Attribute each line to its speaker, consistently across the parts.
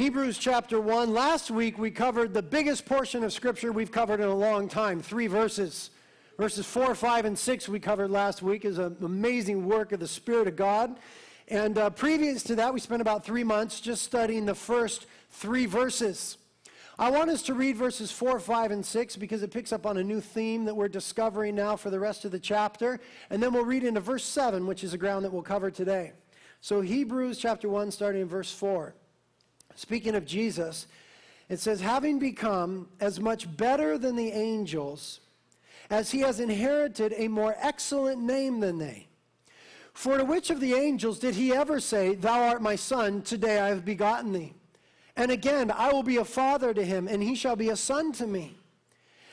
Speaker 1: Hebrews chapter 1. Last week we covered the biggest portion of Scripture we've covered in a long time three verses. Verses 4, 5, and 6 we covered last week is an amazing work of the Spirit of God. And uh, previous to that, we spent about three months just studying the first three verses. I want us to read verses 4, 5, and 6 because it picks up on a new theme that we're discovering now for the rest of the chapter. And then we'll read into verse 7, which is the ground that we'll cover today. So, Hebrews chapter 1, starting in verse 4. Speaking of Jesus, it says, Having become as much better than the angels, as he has inherited a more excellent name than they. For to which of the angels did he ever say, Thou art my son, today I have begotten thee? And again, I will be a father to him, and he shall be a son to me.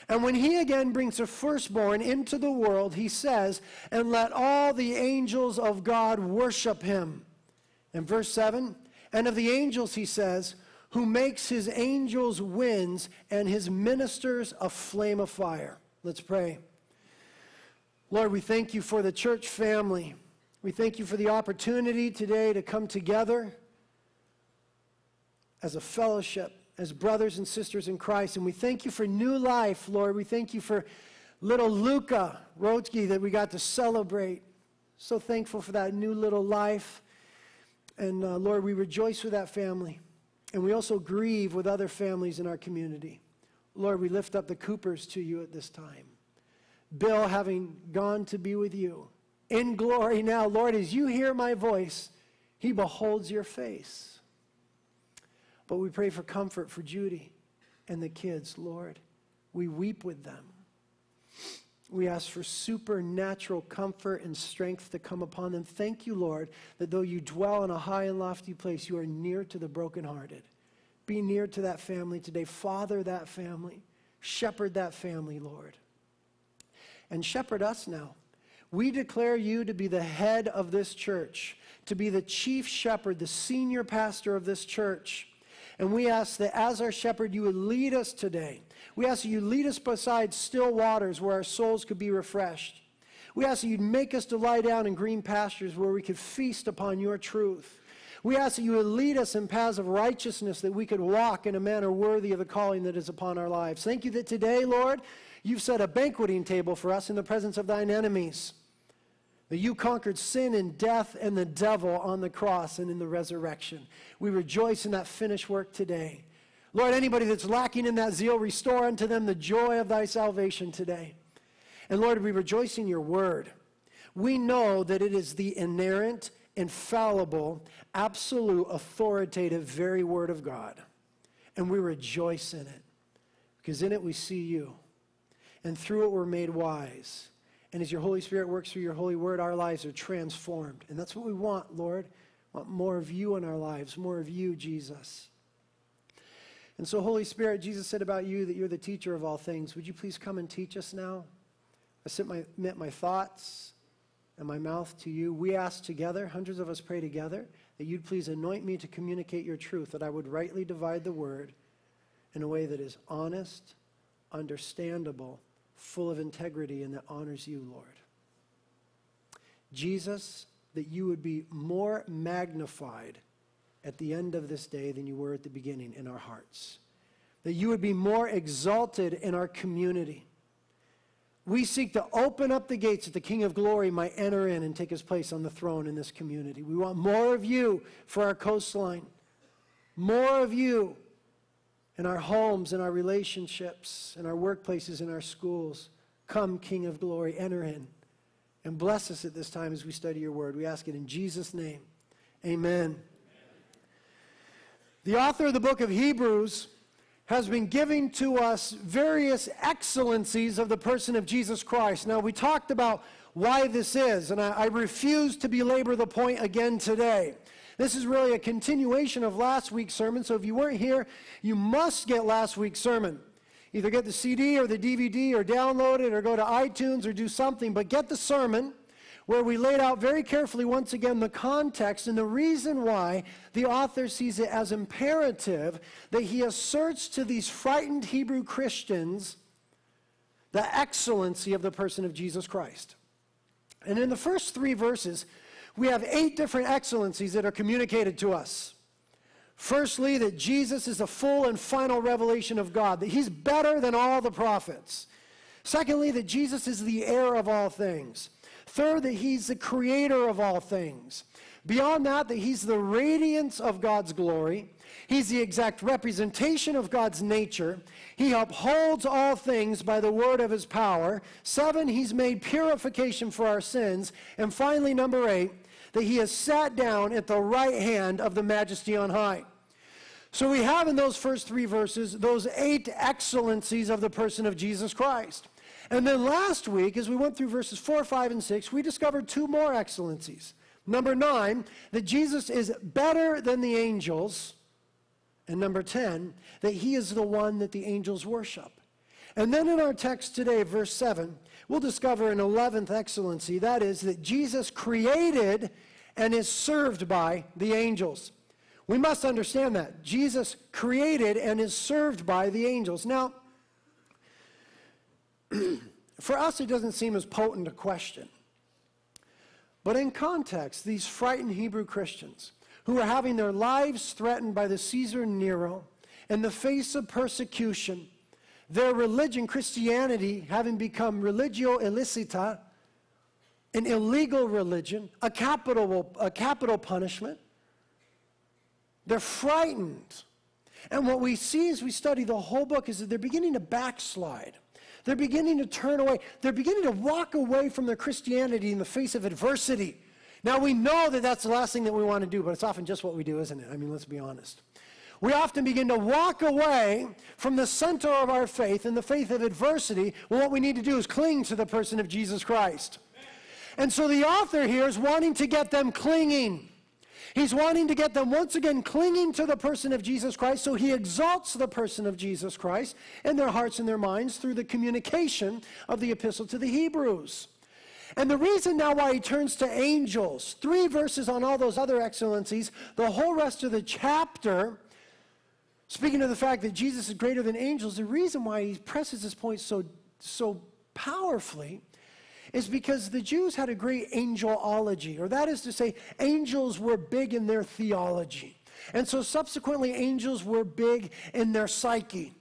Speaker 1: And when he again brings a firstborn into the world, he says, And let all the angels of God worship him. And verse 7 And of the angels, he says, Who makes his angels winds and his ministers a flame of fire. Let's pray. Lord, we thank you for the church family. We thank you for the opportunity today to come together as a fellowship, as brothers and sisters in Christ. And we thank you for new life, Lord. We thank you for little Luca Rotsky that we got to celebrate. So thankful for that new little life. And uh, Lord, we rejoice with that family. And we also grieve with other families in our community. Lord, we lift up the Coopers to you at this time. Bill, having gone to be with you in glory now, Lord, as you hear my voice, he beholds your face. But we pray for comfort for Judy and the kids, Lord. We weep with them. We ask for supernatural comfort and strength to come upon them. Thank you, Lord, that though you dwell in a high and lofty place, you are near to the brokenhearted. Be near to that family today. Father that family. Shepherd that family, Lord. And shepherd us now. We declare you to be the head of this church, to be the chief shepherd, the senior pastor of this church. And we ask that as our shepherd, you would lead us today. We ask that you lead us beside still waters where our souls could be refreshed. We ask that you'd make us to lie down in green pastures where we could feast upon your truth. We ask that you would lead us in paths of righteousness that we could walk in a manner worthy of the calling that is upon our lives. Thank you that today, Lord, you've set a banqueting table for us in the presence of thine enemies. That you conquered sin and death and the devil on the cross and in the resurrection. We rejoice in that finished work today. Lord, anybody that's lacking in that zeal, restore unto them the joy of thy salvation today. And Lord, we rejoice in your word. We know that it is the inerrant, infallible, absolute, authoritative, very word of God. And we rejoice in it because in it we see you. And through it we're made wise. And as your Holy Spirit works through your holy word, our lives are transformed. And that's what we want, Lord. We want more of you in our lives, more of you, Jesus. And so, Holy Spirit, Jesus said about you that you're the teacher of all things. Would you please come and teach us now? I submit my, my thoughts and my mouth to you. We ask together, hundreds of us pray together, that you'd please anoint me to communicate your truth, that I would rightly divide the word in a way that is honest, understandable, full of integrity and that honors you, Lord. Jesus, that you would be more magnified at the end of this day than you were at the beginning in our hearts. That you would be more exalted in our community. We seek to open up the gates that the King of Glory might enter in and take his place on the throne in this community. We want more of you for our coastline, more of you in our homes, in our relationships, in our workplaces, in our schools. Come, King of glory, enter in and bless us at this time as we study your word. We ask it in Jesus' name. Amen. The author of the book of Hebrews has been giving to us various excellencies of the person of Jesus Christ. Now, we talked about why this is, and I, I refuse to belabor the point again today. This is really a continuation of last week's sermon, so if you weren't here, you must get last week's sermon. Either get the CD or the DVD or download it or go to iTunes or do something, but get the sermon where we laid out very carefully once again the context and the reason why the author sees it as imperative that he asserts to these frightened Hebrew Christians the excellency of the person of Jesus Christ. And in the first three verses, we have eight different excellencies that are communicated to us. Firstly, that Jesus is the full and final revelation of God, that he's better than all the prophets. Secondly, that Jesus is the heir of all things. Third, that he's the creator of all things. Beyond that, that he's the radiance of God's glory. He's the exact representation of God's nature. He upholds all things by the word of his power. Seven, he's made purification for our sins. And finally, number eight, that he has sat down at the right hand of the majesty on high. So we have in those first three verses those eight excellencies of the person of Jesus Christ. And then last week, as we went through verses 4, 5, and 6, we discovered two more excellencies. Number 9, that Jesus is better than the angels. And number 10, that he is the one that the angels worship. And then in our text today, verse 7, we'll discover an 11th excellency. That is, that Jesus created and is served by the angels. We must understand that. Jesus created and is served by the angels. Now, for us, it doesn't seem as potent a question. But in context, these frightened Hebrew Christians who are having their lives threatened by the Caesar Nero in the face of persecution, their religion, Christianity, having become religio illicita, an illegal religion, a capital, a capital punishment, they're frightened. And what we see as we study the whole book is that they're beginning to backslide. They're beginning to turn away. They're beginning to walk away from their Christianity in the face of adversity. Now, we know that that's the last thing that we want to do, but it's often just what we do, isn't it? I mean, let's be honest. We often begin to walk away from the center of our faith and the faith of adversity when what we need to do is cling to the person of Jesus Christ. And so the author here is wanting to get them clinging. He's wanting to get them once again clinging to the person of Jesus Christ, so he exalts the person of Jesus Christ in their hearts and their minds through the communication of the epistle to the Hebrews. And the reason now why he turns to angels, three verses on all those other excellencies, the whole rest of the chapter, speaking of the fact that Jesus is greater than angels, the reason why he presses this point so, so powerfully is because the Jews had a great angelology, or that is to say, angels were big in their theology. And so subsequently, angels were big in their psyche.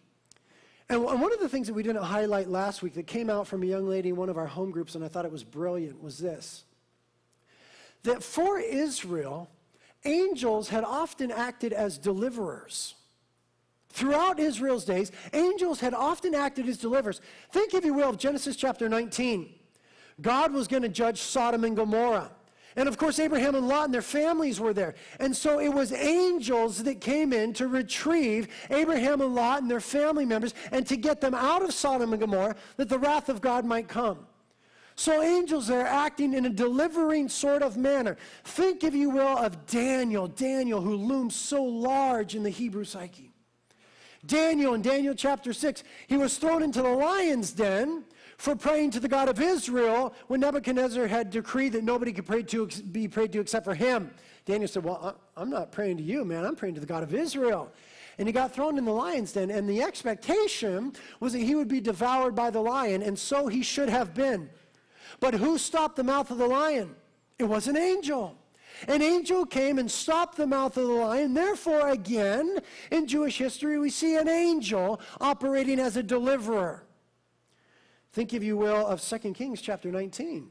Speaker 1: And one of the things that we didn't highlight last week that came out from a young lady in one of our home groups, and I thought it was brilliant, was this that for Israel, angels had often acted as deliverers. Throughout Israel's days, angels had often acted as deliverers. Think, if you will, of Genesis chapter 19. God was going to judge Sodom and Gomorrah. And of course, Abraham and Lot and their families were there. And so it was angels that came in to retrieve Abraham and Lot and their family members and to get them out of Sodom and Gomorrah that the wrath of God might come. So angels are acting in a delivering sort of manner. Think, if you will, of Daniel, Daniel who looms so large in the Hebrew psyche. Daniel in Daniel chapter 6, he was thrown into the lion's den for praying to the God of Israel when Nebuchadnezzar had decreed that nobody could pray to, be prayed to except for him. Daniel said, Well, I'm not praying to you, man. I'm praying to the God of Israel. And he got thrown in the lion's den, and the expectation was that he would be devoured by the lion, and so he should have been. But who stopped the mouth of the lion? It was an angel. An angel came and stopped the mouth of the lion. Therefore, again, in Jewish history, we see an angel operating as a deliverer. Think, if you will, of 2 Kings chapter 19.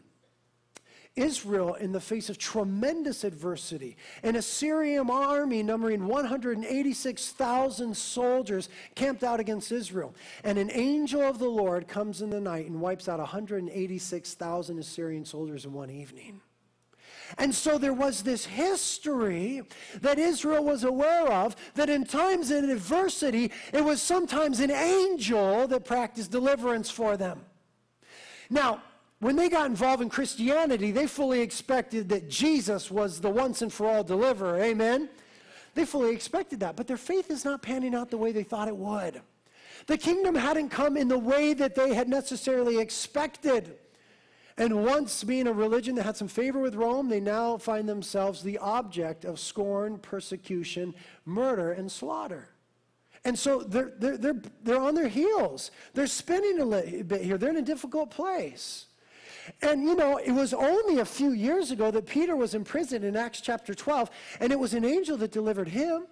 Speaker 1: Israel, in the face of tremendous adversity, an Assyrian army numbering 186,000 soldiers camped out against Israel. And an angel of the Lord comes in the night and wipes out 186,000 Assyrian soldiers in one evening. And so there was this history that Israel was aware of that in times of adversity, it was sometimes an angel that practiced deliverance for them. Now, when they got involved in Christianity, they fully expected that Jesus was the once and for all deliverer. Amen? They fully expected that, but their faith is not panning out the way they thought it would. The kingdom hadn't come in the way that they had necessarily expected. And once being a religion that had some favor with Rome, they now find themselves the object of scorn, persecution, murder, and slaughter. And so they're, they're, they're, they're on their heels. They're spinning a little bit here. They're in a difficult place. And you know, it was only a few years ago that Peter was in prison in Acts chapter 12, and it was an angel that delivered him.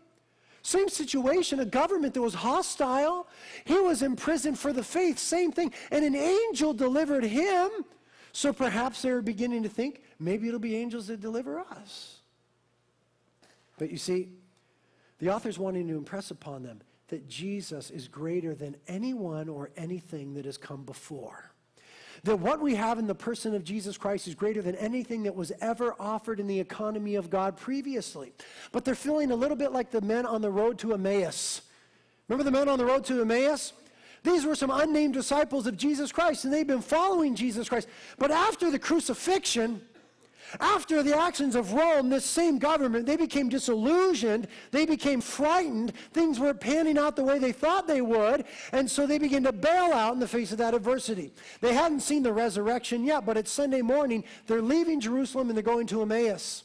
Speaker 1: Same situation, a government that was hostile. He was imprisoned for the faith, same thing. And an angel delivered him. So perhaps they were beginning to think maybe it'll be angels that deliver us. But you see, the author's wanting to impress upon them that Jesus is greater than anyone or anything that has come before. That what we have in the person of Jesus Christ is greater than anything that was ever offered in the economy of God previously. But they're feeling a little bit like the men on the road to Emmaus. Remember the men on the road to Emmaus? These were some unnamed disciples of Jesus Christ, and they've been following Jesus Christ. But after the crucifixion, after the actions of Rome, this same government, they became disillusioned. They became frightened. Things weren't panning out the way they thought they would. And so they began to bail out in the face of that adversity. They hadn't seen the resurrection yet, but it's Sunday morning. They're leaving Jerusalem and they're going to Emmaus.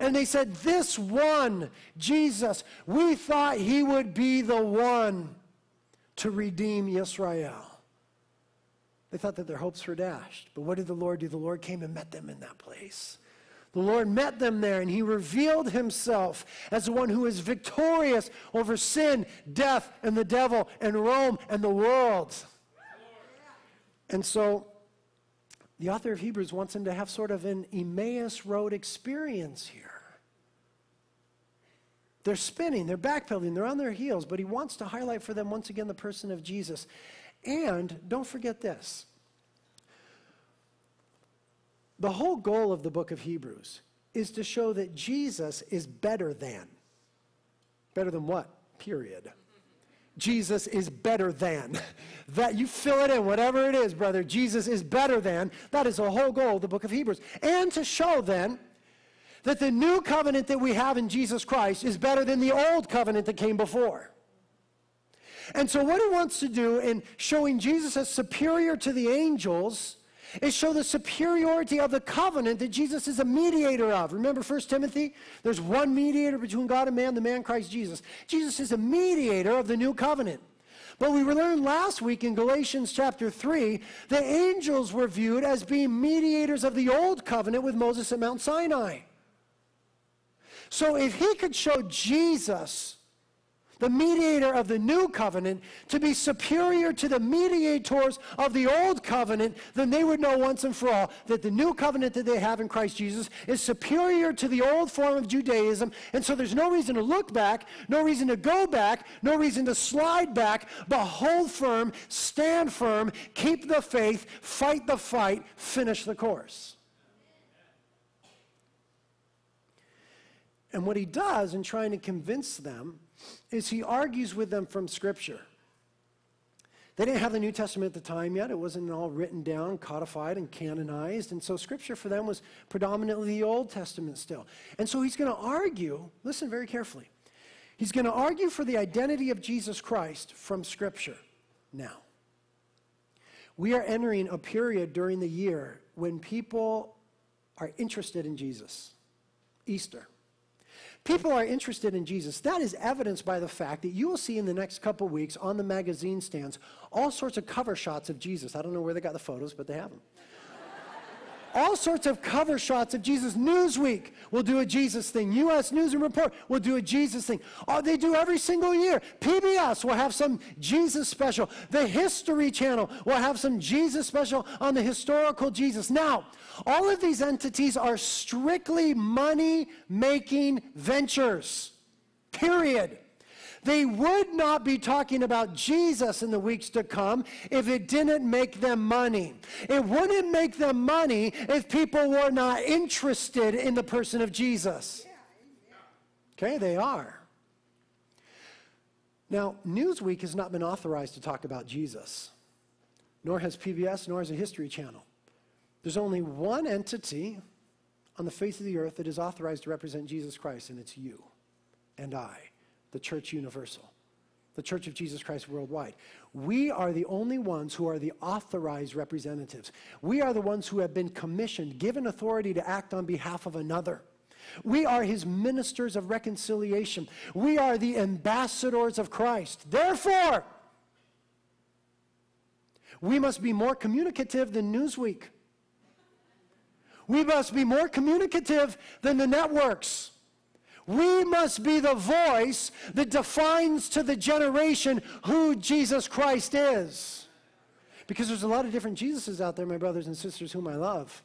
Speaker 1: And they said, This one, Jesus, we thought he would be the one to redeem Israel. They thought that their hopes were dashed. But what did the Lord do? The Lord came and met them in that place. The Lord met them there and he revealed himself as the one who is victorious over sin, death, and the devil, and Rome and the world. And so the author of Hebrews wants them to have sort of an Emmaus Road experience here. They're spinning, they're backpedaling, they're on their heels, but he wants to highlight for them once again the person of Jesus. And don't forget this the whole goal of the book of Hebrews is to show that Jesus is better than. Better than what? Period. Jesus is better than. That you fill it in, whatever it is, brother. Jesus is better than. That is the whole goal of the book of Hebrews. And to show then that the new covenant that we have in Jesus Christ is better than the old covenant that came before. And so, what he wants to do in showing Jesus as superior to the angels is show the superiority of the covenant that Jesus is a mediator of. Remember 1 Timothy? There's one mediator between God and man, the man Christ Jesus. Jesus is a mediator of the new covenant. But we learned last week in Galatians chapter 3 the angels were viewed as being mediators of the old covenant with Moses at Mount Sinai. So if he could show Jesus the mediator of the new covenant, to be superior to the mediators of the old covenant, then they would know once and for all that the new covenant that they have in Christ Jesus is superior to the old form of Judaism. And so there's no reason to look back, no reason to go back, no reason to slide back, but hold firm, stand firm, keep the faith, fight the fight, finish the course. And what he does in trying to convince them is he argues with them from Scripture. They didn't have the New Testament at the time yet. It wasn't all written down, codified, and canonized. And so Scripture for them was predominantly the Old Testament still. And so he's going to argue, listen very carefully. He's going to argue for the identity of Jesus Christ from Scripture now. We are entering a period during the year when people are interested in Jesus. Easter. People are interested in Jesus. That is evidenced by the fact that you will see in the next couple weeks on the magazine stands all sorts of cover shots of Jesus. I don't know where they got the photos, but they have them all sorts of cover shots of Jesus. Newsweek will do a Jesus thing. U.S. News and Report will do a Jesus thing. Oh, they do every single year. PBS will have some Jesus special. The History Channel will have some Jesus special on the historical Jesus. Now, all of these entities are strictly money making ventures. Period. They would not be talking about Jesus in the weeks to come if it didn't make them money. It wouldn't make them money if people were not interested in the person of Jesus. Okay, they are. Now, Newsweek has not been authorized to talk about Jesus, nor has PBS, nor has a History Channel. There's only one entity on the face of the earth that is authorized to represent Jesus Christ, and it's you and I the church universal, the church of Jesus Christ worldwide. We are the only ones who are the authorized representatives. We are the ones who have been commissioned, given authority to act on behalf of another. We are his ministers of reconciliation. We are the ambassadors of Christ. Therefore, we must be more communicative than Newsweek. We must be more communicative than the networks. We must be the voice that defines to the generation who Jesus Christ is. Because there's a lot of different Jesuses out there, my brothers and sisters, whom I love.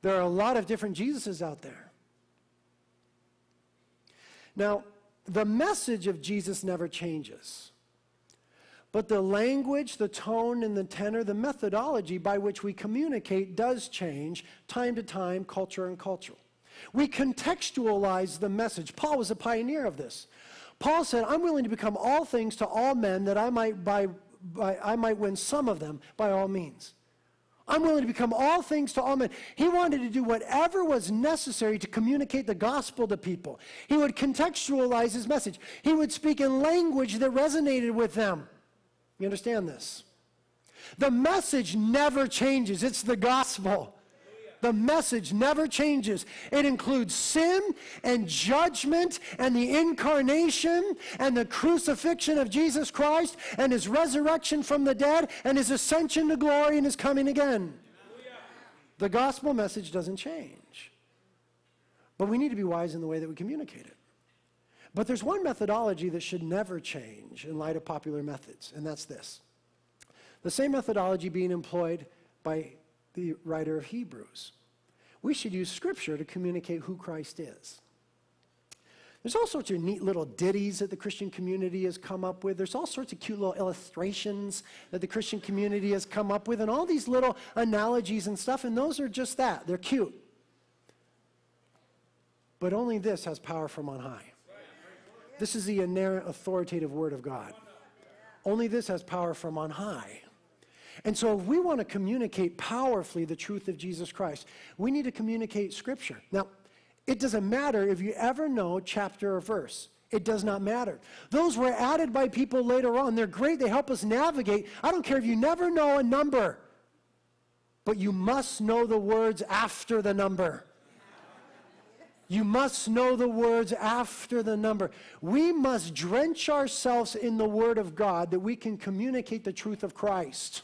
Speaker 1: There are a lot of different Jesuses out there. Now, the message of Jesus never changes. But the language, the tone, and the tenor, the methodology by which we communicate does change time to time, culture and cultural. We contextualize the message. Paul was a pioneer of this. Paul said, I'm willing to become all things to all men that I might, by, by, I might win some of them by all means. I'm willing to become all things to all men. He wanted to do whatever was necessary to communicate the gospel to people. He would contextualize his message. He would speak in language that resonated with them. You understand this? The message never changes. It's the gospel. The message never changes. It includes sin and judgment and the incarnation and the crucifixion of Jesus Christ and his resurrection from the dead and his ascension to glory and his coming again. The gospel message doesn't change. But we need to be wise in the way that we communicate it. But there's one methodology that should never change in light of popular methods, and that's this. The same methodology being employed by the writer of Hebrews. We should use Scripture to communicate who Christ is. There's all sorts of neat little ditties that the Christian community has come up with. There's all sorts of cute little illustrations that the Christian community has come up with, and all these little analogies and stuff, and those are just that. They're cute. But only this has power from on high. This is the inerrant, authoritative Word of God. Only this has power from on high. And so, if we want to communicate powerfully the truth of Jesus Christ, we need to communicate Scripture. Now, it doesn't matter if you ever know chapter or verse. It does not matter. Those were added by people later on. They're great. They help us navigate. I don't care if you never know a number, but you must know the words after the number. You must know the words after the number. We must drench ourselves in the Word of God that we can communicate the truth of Christ.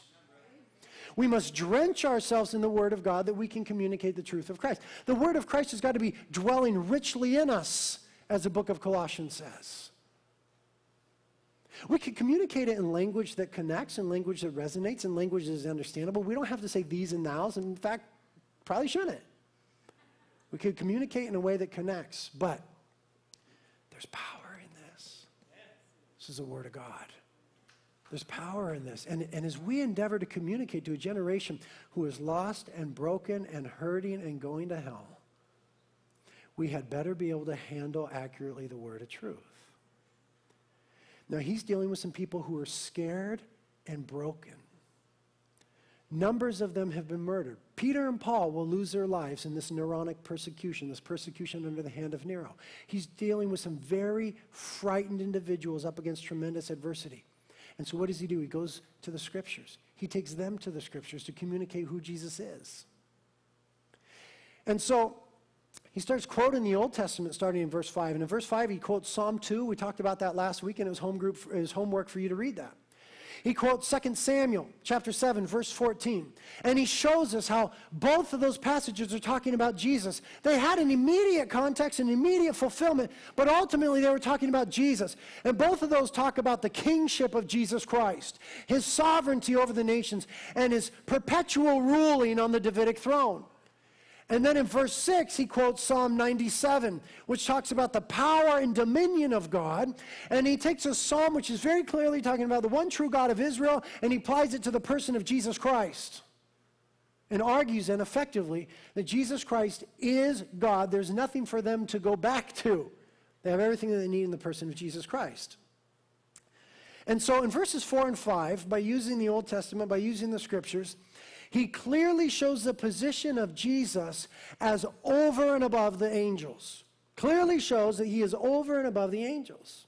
Speaker 1: We must drench ourselves in the Word of God that we can communicate the truth of Christ. The Word of Christ has got to be dwelling richly in us, as the book of Colossians says. We can communicate it in language that connects, in language that resonates, in language that is understandable. We don't have to say these and nows, and in fact, probably shouldn't. We could communicate in a way that connects, but there's power in this. This is the Word of God. There's power in this. And, and as we endeavor to communicate to a generation who is lost and broken and hurting and going to hell, we had better be able to handle accurately the word of truth. Now, he's dealing with some people who are scared and broken. Numbers of them have been murdered. Peter and Paul will lose their lives in this Neronic persecution, this persecution under the hand of Nero. He's dealing with some very frightened individuals up against tremendous adversity. And so what does he do? He goes to the scriptures. He takes them to the scriptures to communicate who Jesus is. And so he starts quoting the Old Testament starting in verse 5. And in verse 5, he quotes Psalm 2. We talked about that last week, and it was, home group, it was homework for you to read that. He quotes 2 Samuel chapter 7 verse 14. And he shows us how both of those passages are talking about Jesus. They had an immediate context and immediate fulfillment, but ultimately they were talking about Jesus. And both of those talk about the kingship of Jesus Christ, his sovereignty over the nations, and his perpetual ruling on the Davidic throne. And then in verse 6, he quotes Psalm 97, which talks about the power and dominion of God. And he takes a psalm which is very clearly talking about the one true God of Israel, and he applies it to the person of Jesus Christ. And argues then effectively that Jesus Christ is God. There's nothing for them to go back to. They have everything that they need in the person of Jesus Christ. And so in verses 4 and 5, by using the Old Testament, by using the scriptures, he clearly shows the position of Jesus as over and above the angels. Clearly shows that he is over and above the angels.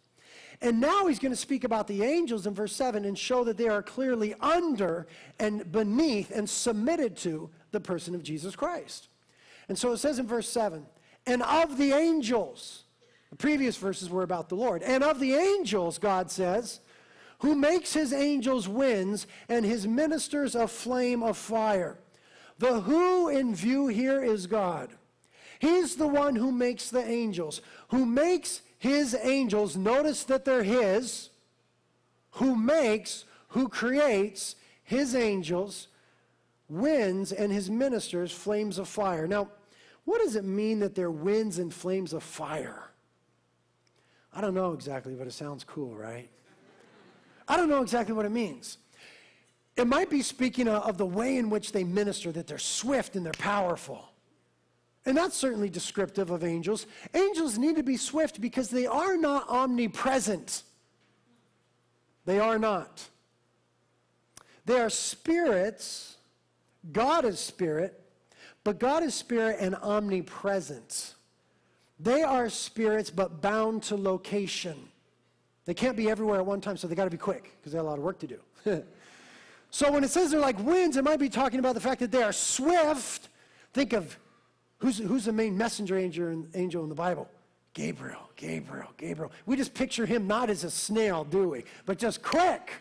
Speaker 1: And now he's going to speak about the angels in verse 7 and show that they are clearly under and beneath and submitted to the person of Jesus Christ. And so it says in verse 7 and of the angels, the previous verses were about the Lord, and of the angels, God says, who makes his angels winds and his ministers a flame of fire. The who in view here is God. He's the one who makes the angels, who makes his angels, notice that they're his, who makes, who creates his angels, winds, and his ministers flames of fire. Now, what does it mean that they're winds and flames of fire? I don't know exactly, but it sounds cool, right? I don't know exactly what it means. It might be speaking of the way in which they minister, that they're swift and they're powerful. And that's certainly descriptive of angels. Angels need to be swift because they are not omnipresent. They are not. They are spirits. God is spirit, but God is spirit and omnipresent. They are spirits, but bound to location. They can't be everywhere at one time, so they got to be quick because they have a lot of work to do. so when it says they're like winds, it might be talking about the fact that they are swift. Think of who's, who's the main messenger angel in, angel in the Bible? Gabriel, Gabriel, Gabriel. We just picture him not as a snail, do we? But just quick.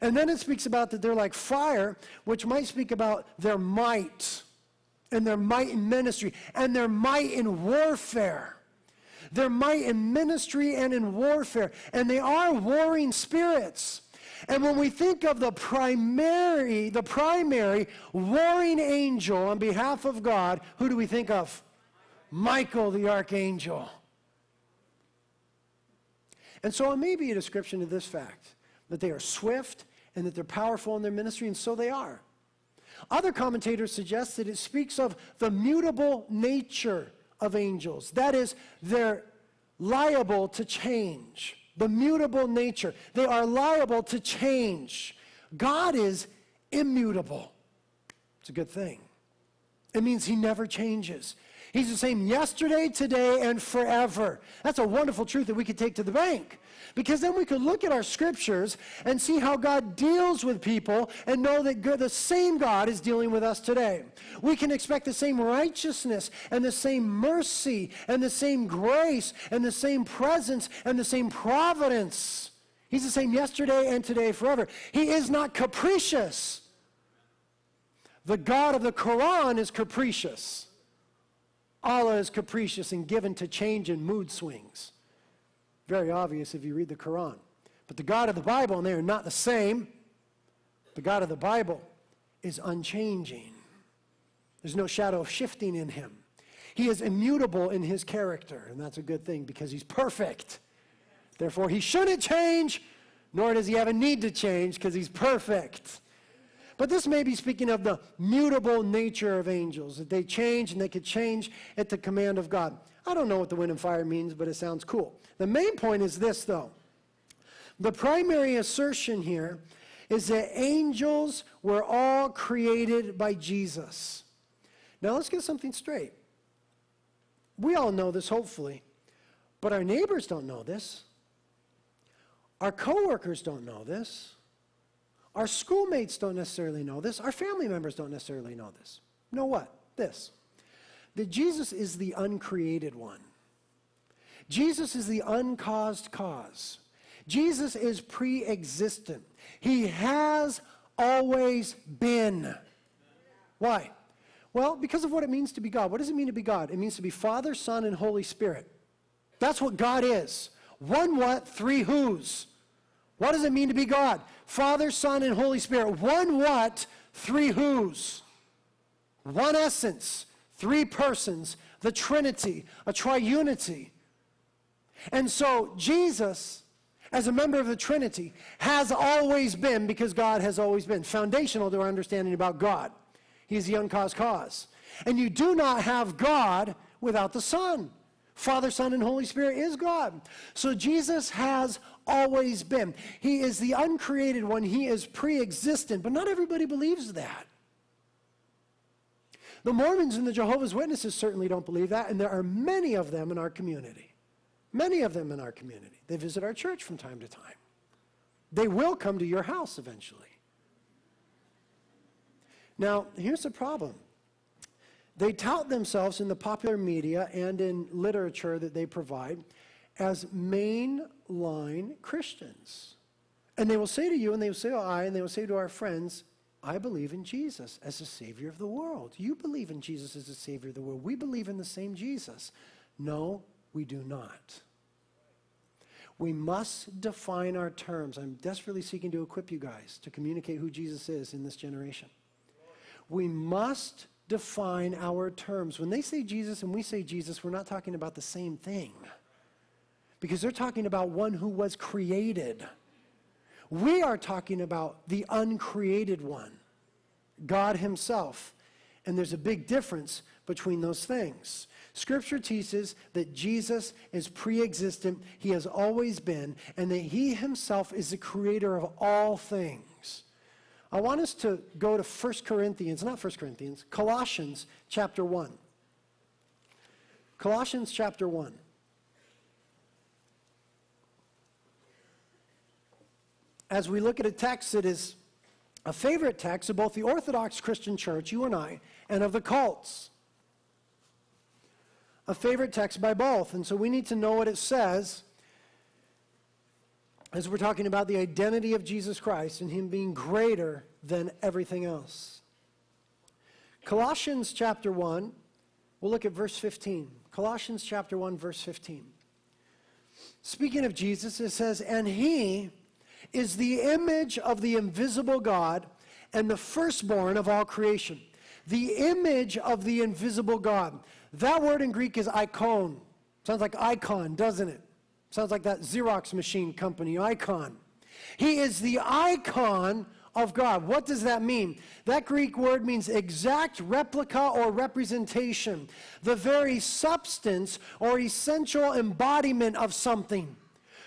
Speaker 1: And then it speaks about that they're like fire, which might speak about their might and their might in ministry and their might in warfare. Their might in ministry and in warfare. And they are warring spirits. And when we think of the primary, the primary warring angel on behalf of God, who do we think of? Michael the archangel. And so it may be a description of this fact that they are swift and that they're powerful in their ministry, and so they are. Other commentators suggest that it speaks of the mutable nature of angels. That is, they're liable to change. The mutable nature. They are liable to change. God is immutable. It's a good thing. It means he never changes. He's the same yesterday, today, and forever. That's a wonderful truth that we could take to the bank. Because then we could look at our scriptures and see how God deals with people and know that the same God is dealing with us today. We can expect the same righteousness and the same mercy and the same grace and the same presence and the same providence. He's the same yesterday and today forever. He is not capricious. The God of the Quran is capricious. Allah is capricious and given to change and mood swings. Very obvious if you read the Quran. But the God of the Bible, and they are not the same, the God of the Bible is unchanging. There's no shadow of shifting in him. He is immutable in his character, and that's a good thing because he's perfect. Therefore, he shouldn't change, nor does he have a need to change because he's perfect. But this may be speaking of the mutable nature of angels, that they change and they could change at the command of God. I don't know what the wind and fire means, but it sounds cool. The main point is this, though. The primary assertion here is that angels were all created by Jesus. Now let's get something straight. We all know this, hopefully, but our neighbors don't know this. Our coworkers don't know this. Our schoolmates don't necessarily know this. Our family members don't necessarily know this. Know what? This that Jesus is the uncreated one. Jesus is the uncaused cause. Jesus is pre existent. He has always been. Why? Well, because of what it means to be God. What does it mean to be God? It means to be Father, Son, and Holy Spirit. That's what God is. One what, three who's. What does it mean to be God? Father, Son, and Holy Spirit. One what, three who's. One essence, three persons, the Trinity, a triunity. And so Jesus, as a member of the Trinity, has always been, because God has always been, foundational to our understanding about God. He is the uncaused cause. And you do not have God without the Son. Father, Son, and Holy Spirit is God. So Jesus has always been. He is the uncreated one. He is pre existent, but not everybody believes that. The Mormons and the Jehovah's Witnesses certainly don't believe that, and there are many of them in our community. Many of them in our community. They visit our church from time to time. They will come to your house eventually. Now, here's the problem. They tout themselves in the popular media and in literature that they provide as mainline Christians. And they will say to you, and they will say to I, and they will say to our friends, I believe in Jesus as the Savior of the world. You believe in Jesus as the Savior of the world. We believe in the same Jesus. No, we do not. We must define our terms. I'm desperately seeking to equip you guys to communicate who Jesus is in this generation. We must define our terms. When they say Jesus and we say Jesus, we're not talking about the same thing because they're talking about one who was created. We are talking about the uncreated one, God Himself. And there's a big difference between those things. Scripture teaches that Jesus is pre existent, He has always been, and that He Himself is the creator of all things. I want us to go to 1 Corinthians, not 1 Corinthians, Colossians chapter 1. Colossians chapter 1. As we look at a text that is a favorite text of both the Orthodox Christian Church, you and I, and of the cults a favorite text by both. And so we need to know what it says as we're talking about the identity of Jesus Christ and Him being greater than everything else. Colossians chapter 1, we'll look at verse 15. Colossians chapter 1, verse 15. Speaking of Jesus, it says, And He is the image of the invisible God and the firstborn of all creation. The image of the invisible God. That word in Greek is eikon. Sounds like icon, doesn't it? Sounds like that Xerox machine company, icon. He is the icon of God. What does that mean? That Greek word means exact replica or representation, the very substance or essential embodiment of something.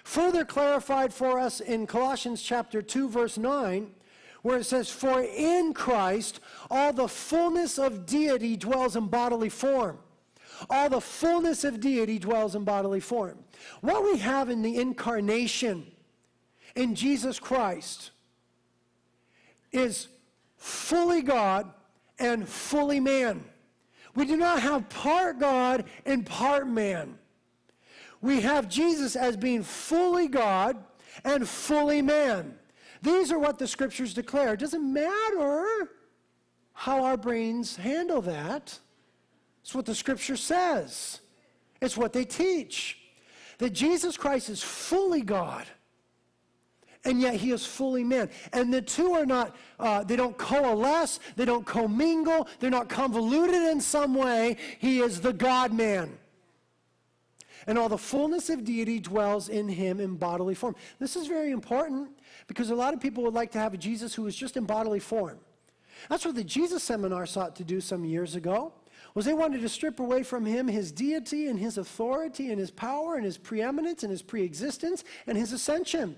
Speaker 1: Further clarified for us in Colossians chapter 2 verse 9, where it says, "For in Christ all the fullness of deity dwells in bodily form." All the fullness of deity dwells in bodily form. What we have in the incarnation in Jesus Christ is fully God and fully man. We do not have part God and part man. We have Jesus as being fully God and fully man. These are what the scriptures declare. It doesn't matter how our brains handle that. It's what the scripture says, it's what they teach. That Jesus Christ is fully God, and yet he is fully man. And the two are not, uh, they don't coalesce, they don't commingle, they're not convoluted in some way. He is the God man. And all the fullness of deity dwells in him in bodily form. This is very important because a lot of people would like to have a Jesus who is just in bodily form. That's what the Jesus seminar sought to do some years ago was they wanted to strip away from him his deity and his authority and his power and his preeminence and his preexistence and his ascension.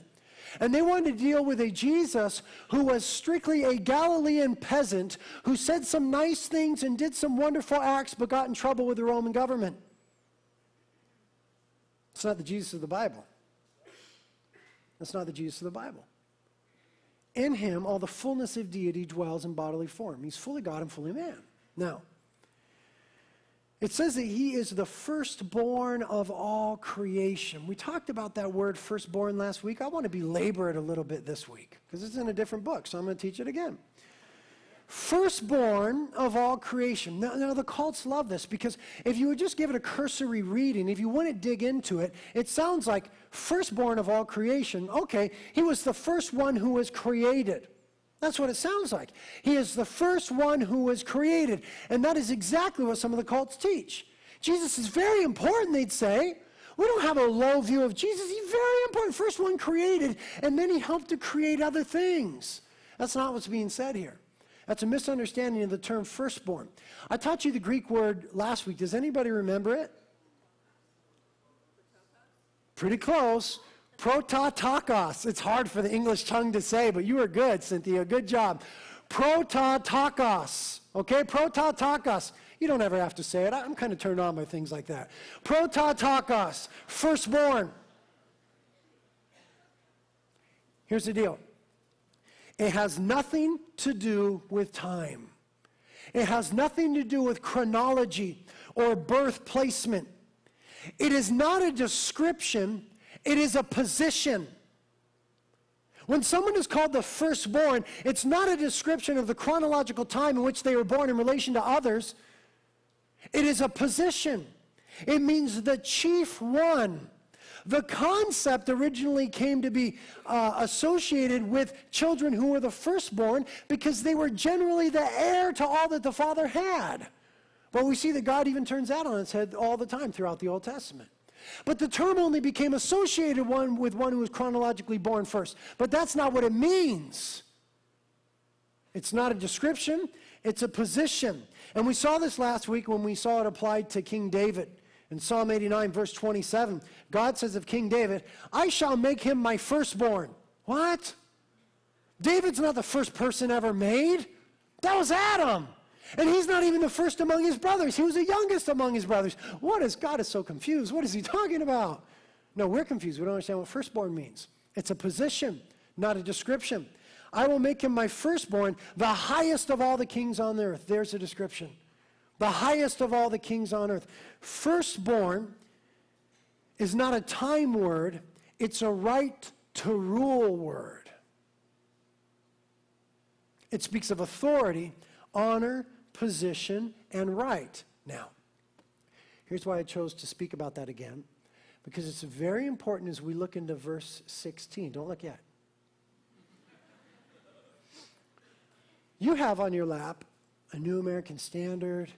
Speaker 1: And they wanted to deal with a Jesus who was strictly a Galilean peasant who said some nice things and did some wonderful acts but got in trouble with the Roman government. It's not the Jesus of the Bible. That's not the Jesus of the Bible. In him, all the fullness of deity dwells in bodily form. He's fully God and fully man. Now, it says that he is the firstborn of all creation. We talked about that word firstborn last week. I want to belabor it a little bit this week because it's in a different book, so I'm going to teach it again. Firstborn of all creation. Now, now, the cults love this because if you would just give it a cursory reading, if you wouldn't dig into it, it sounds like firstborn of all creation. Okay, he was the first one who was created. That's what it sounds like. He is the first one who was created. And that is exactly what some of the cults teach. Jesus is very important, they'd say. We don't have a low view of Jesus. He's very important. First one created, and then he helped to create other things. That's not what's being said here. That's a misunderstanding of the term firstborn. I taught you the Greek word last week. Does anybody remember it? Pretty close. Prototokos. It's hard for the English tongue to say, but you were good, Cynthia. Good job. Prototokos. Okay, prototokos. You don't ever have to say it. I'm kind of turned on by things like that. Prototokos, firstborn. Here's the deal it has nothing to do with time, it has nothing to do with chronology or birth placement. It is not a description it is a position. When someone is called the firstborn, it's not a description of the chronological time in which they were born in relation to others. It is a position. It means the chief one. The concept originally came to be uh, associated with children who were the firstborn because they were generally the heir to all that the father had. But we see that God even turns that on its head all the time throughout the Old Testament. But the term only became associated one with one who was chronologically born first. But that's not what it means. It's not a description, it's a position. And we saw this last week when we saw it applied to King David. In Psalm 89, verse 27, God says of King David, I shall make him my firstborn. What? David's not the first person ever made. That was Adam. And he's not even the first among his brothers. He was the youngest among his brothers. What is God is so confused? What is he talking about? No, we're confused. We don't understand what firstborn means. It's a position, not a description. I will make him my firstborn, the highest of all the kings on the earth. There's a description. The highest of all the kings on earth. Firstborn is not a time word, it's a right to rule word. It speaks of authority, honor, position, and right. Now, here's why I chose to speak about that again, because it's very important as we look into verse 16. Don't look yet. You have on your lap a New American Standard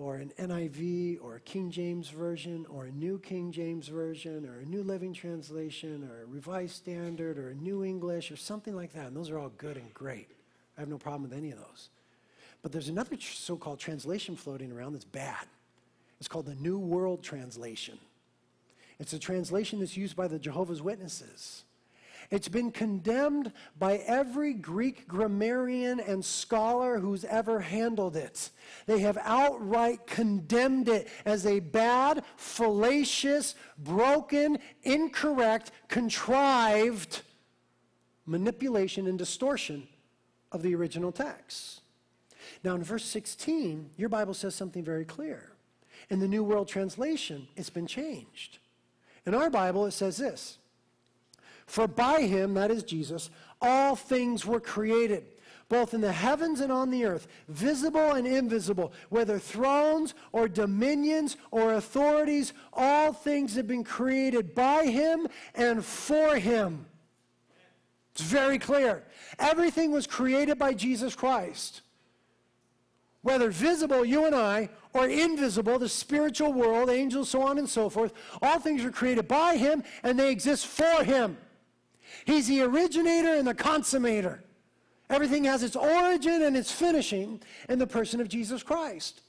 Speaker 1: or an NIV or a King James Version or a New King James Version or a New Living Translation or a Revised Standard or a New English or something like that. And those are all good and great. I have no problem with any of those. But there's another so called translation floating around that's bad. It's called the New World Translation. It's a translation that's used by the Jehovah's Witnesses. It's been condemned by every Greek grammarian and scholar who's ever handled it. They have outright condemned it as a bad, fallacious, broken, incorrect, contrived manipulation and distortion of the original text. Now, in verse 16, your Bible says something very clear. In the New World Translation, it's been changed. In our Bible, it says this For by him, that is Jesus, all things were created, both in the heavens and on the earth, visible and invisible, whether thrones or dominions or authorities, all things have been created by him and for him. It's very clear. Everything was created by Jesus Christ whether visible, you and I, or invisible, the spiritual world, angels, so on and so forth, all things are created by Him and they exist for Him. He's the originator and the consummator. Everything has its origin and its finishing in the person of Jesus Christ.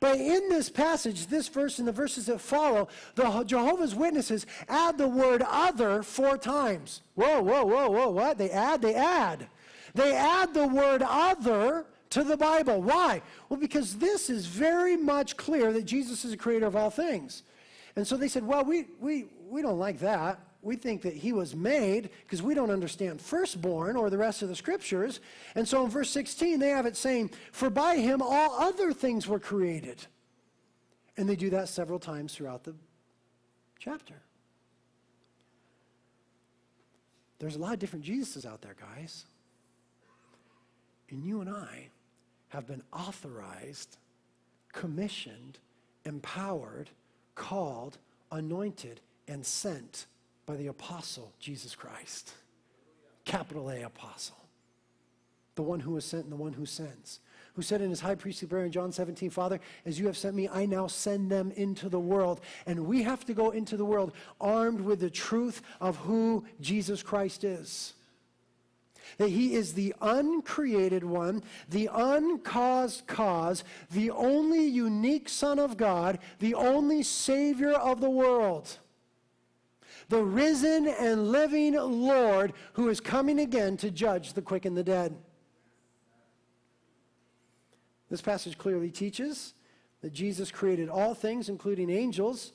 Speaker 1: But in this passage, this verse and the verses that follow, the Jehovah's Witnesses add the word other four times. Whoa, whoa, whoa, whoa, what? They add, they add. They add the word other to the Bible. Why? Well, because this is very much clear that Jesus is the creator of all things. And so they said, well, we, we, we don't like that. We think that he was made because we don't understand firstborn or the rest of the scriptures. And so in verse 16, they have it saying, For by him all other things were created. And they do that several times throughout the chapter. There's a lot of different Jesuses out there, guys. And you and I have been authorized, commissioned, empowered, called, anointed, and sent by the apostle Jesus Christ. Capital A apostle. The one who was sent and the one who sends. Who said in his high priestly prayer in John 17, Father, as you have sent me, I now send them into the world. And we have to go into the world armed with the truth of who Jesus Christ is that he is the uncreated one, the uncaused cause, the only unique Son of God, the only Savior of the world. The risen and living Lord who is coming again to judge the quick and the dead. This passage clearly teaches that Jesus created all things, including angels.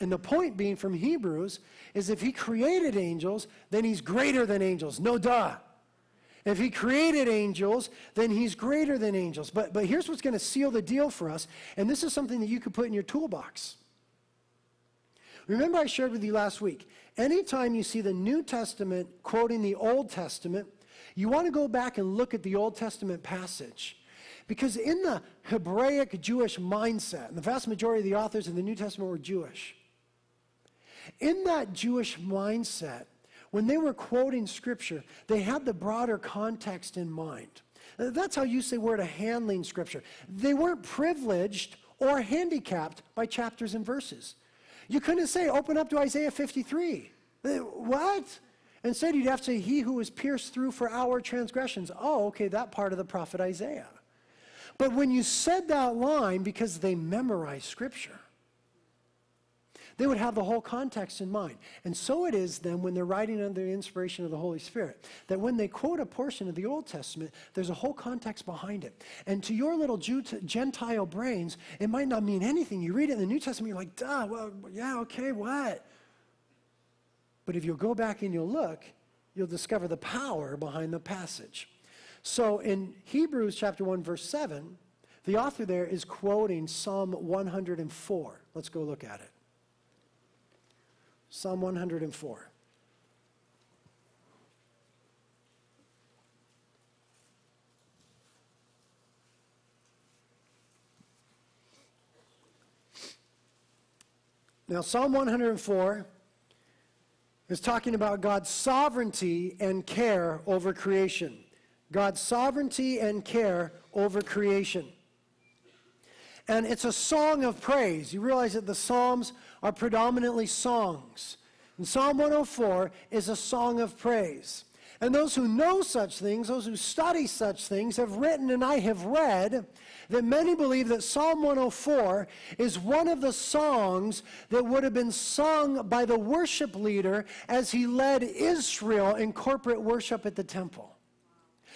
Speaker 1: And the point being from Hebrews is if he created angels, then he's greater than angels. No duh. If he created angels, then he's greater than angels. But, but here's what's going to seal the deal for us, and this is something that you could put in your toolbox. Remember, I shared with you last week anytime you see the New Testament quoting the Old Testament, you want to go back and look at the Old Testament passage. Because in the Hebraic Jewish mindset, and the vast majority of the authors in the New Testament were Jewish, in that Jewish mindset, when they were quoting scripture, they had the broader context in mind. That's how you say we're to handling scripture. They weren't privileged or handicapped by chapters and verses. You couldn't say, open up to Isaiah 53. What? Instead, you'd have to say, He who was pierced through for our transgressions. Oh, okay, that part of the prophet Isaiah. But when you said that line, because they memorized Scripture, they would have the whole context in mind. And so it is then when they're writing under the inspiration of the Holy Spirit, that when they quote a portion of the Old Testament, there's a whole context behind it. And to your little Jew, Gentile brains, it might not mean anything. You read it in the New Testament, you're like, duh, well, yeah, okay, what? But if you'll go back and you'll look, you'll discover the power behind the passage. So in Hebrews chapter 1, verse 7, the author there is quoting Psalm 104. Let's go look at it. Psalm 104. Now, Psalm 104 is talking about God's sovereignty and care over creation. God's sovereignty and care over creation. And it's a song of praise. You realize that the Psalms are predominantly songs. And Psalm 104 is a song of praise. And those who know such things, those who study such things, have written, and I have read, that many believe that Psalm 104 is one of the songs that would have been sung by the worship leader as he led Israel in corporate worship at the temple.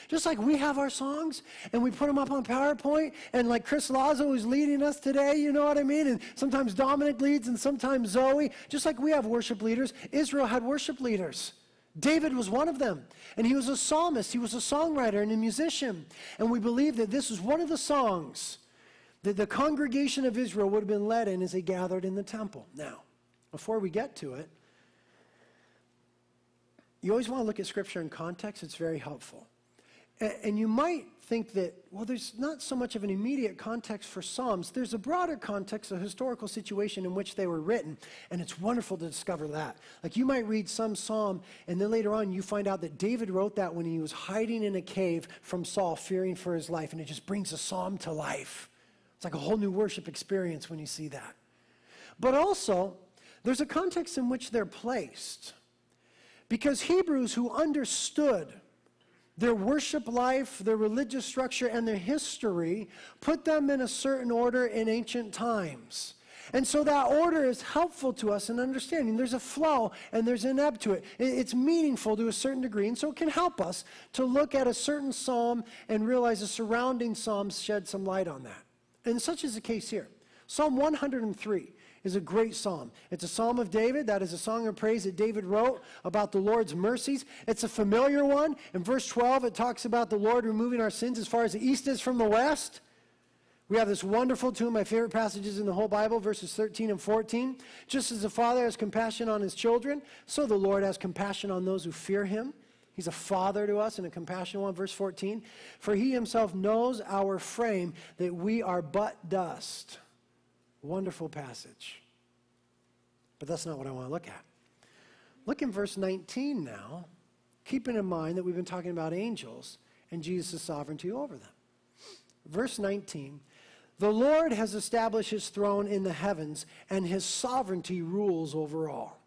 Speaker 1: Just like we have our songs and we put them up on PowerPoint, and like Chris Lazo is leading us today, you know what I mean? And sometimes Dominic leads and sometimes Zoe. Just like we have worship leaders, Israel had worship leaders. David was one of them. And he was a psalmist, he was a songwriter and a musician. And we believe that this is one of the songs that the congregation of Israel would have been led in as they gathered in the temple. Now, before we get to it, you always want to look at scripture in context, it's very helpful. And you might think that, well, there's not so much of an immediate context for Psalms. There's a broader context, a historical situation in which they were written. And it's wonderful to discover that. Like you might read some Psalm, and then later on you find out that David wrote that when he was hiding in a cave from Saul, fearing for his life. And it just brings a Psalm to life. It's like a whole new worship experience when you see that. But also, there's a context in which they're placed. Because Hebrews who understood their worship life, their religious structure, and their history put them in a certain order in ancient times. And so that order is helpful to us in understanding. There's a flow and there's an ebb to it. It's meaningful to a certain degree, and so it can help us to look at a certain psalm and realize the surrounding psalms shed some light on that. And such is the case here. Psalm 103 is a great psalm. It's a psalm of David. That is a song of praise that David wrote about the Lord's mercies. It's a familiar one. In verse 12, it talks about the Lord removing our sins as far as the east is from the west. We have this wonderful, two of my favorite passages in the whole Bible, verses 13 and 14. Just as the Father has compassion on his children, so the Lord has compassion on those who fear him. He's a father to us and a compassionate one. Verse 14. For he himself knows our frame, that we are but dust. Wonderful passage. But that's not what I want to look at. Look in verse 19 now, keeping in mind that we've been talking about angels and Jesus' sovereignty over them. Verse 19 The Lord has established his throne in the heavens, and his sovereignty rules over all.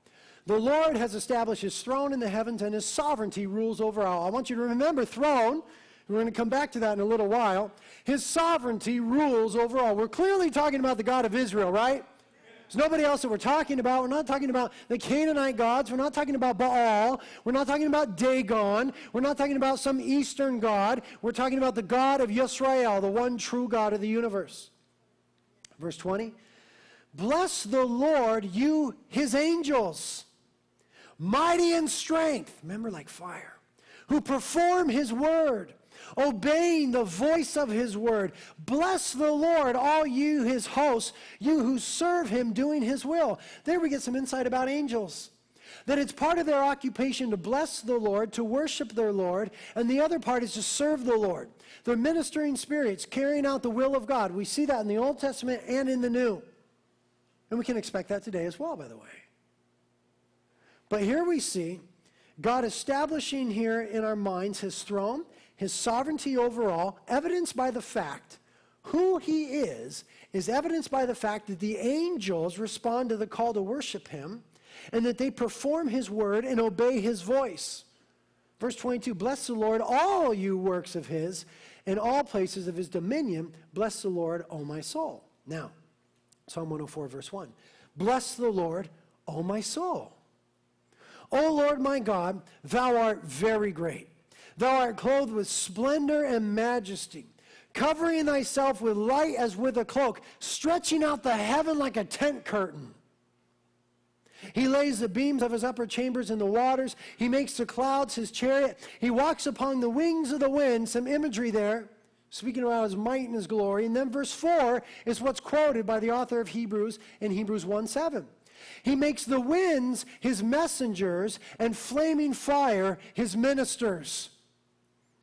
Speaker 1: The Lord has established his throne in the heavens, and his sovereignty rules over all. I want you to remember throne we're going to come back to that in a little while. His sovereignty rules over all. We're clearly talking about the God of Israel, right? There's nobody else that we're talking about. We're not talking about the Canaanite gods. We're not talking about Baal. We're not talking about Dagon. We're not talking about some Eastern God. We're talking about the God of Yisrael, the one true God of the universe. Verse 20 Bless the Lord, you, his angels, mighty in strength. Remember, like fire, who perform his word obeying the voice of his word. Bless the Lord, all you his hosts, you who serve him doing his will. There we get some insight about angels. That it's part of their occupation to bless the Lord, to worship their Lord, and the other part is to serve the Lord. They're ministering spirits, carrying out the will of God. We see that in the Old Testament and in the New. And we can expect that today as well, by the way. But here we see God establishing here in our minds his throne, his sovereignty over all, evidenced by the fact who he is, is evidenced by the fact that the angels respond to the call to worship him and that they perform his word and obey his voice. Verse 22 Bless the Lord, all you works of his, in all places of his dominion. Bless the Lord, O my soul. Now, Psalm 104, verse 1. Bless the Lord, O my soul. O Lord my God, thou art very great. Thou art clothed with splendor and majesty, covering thyself with light as with a cloak, stretching out the heaven like a tent curtain. He lays the beams of his upper chambers in the waters. He makes the clouds his chariot. He walks upon the wings of the wind. Some imagery there, speaking about his might and his glory. And then verse 4 is what's quoted by the author of Hebrews in Hebrews 1 7. He makes the winds his messengers and flaming fire his ministers.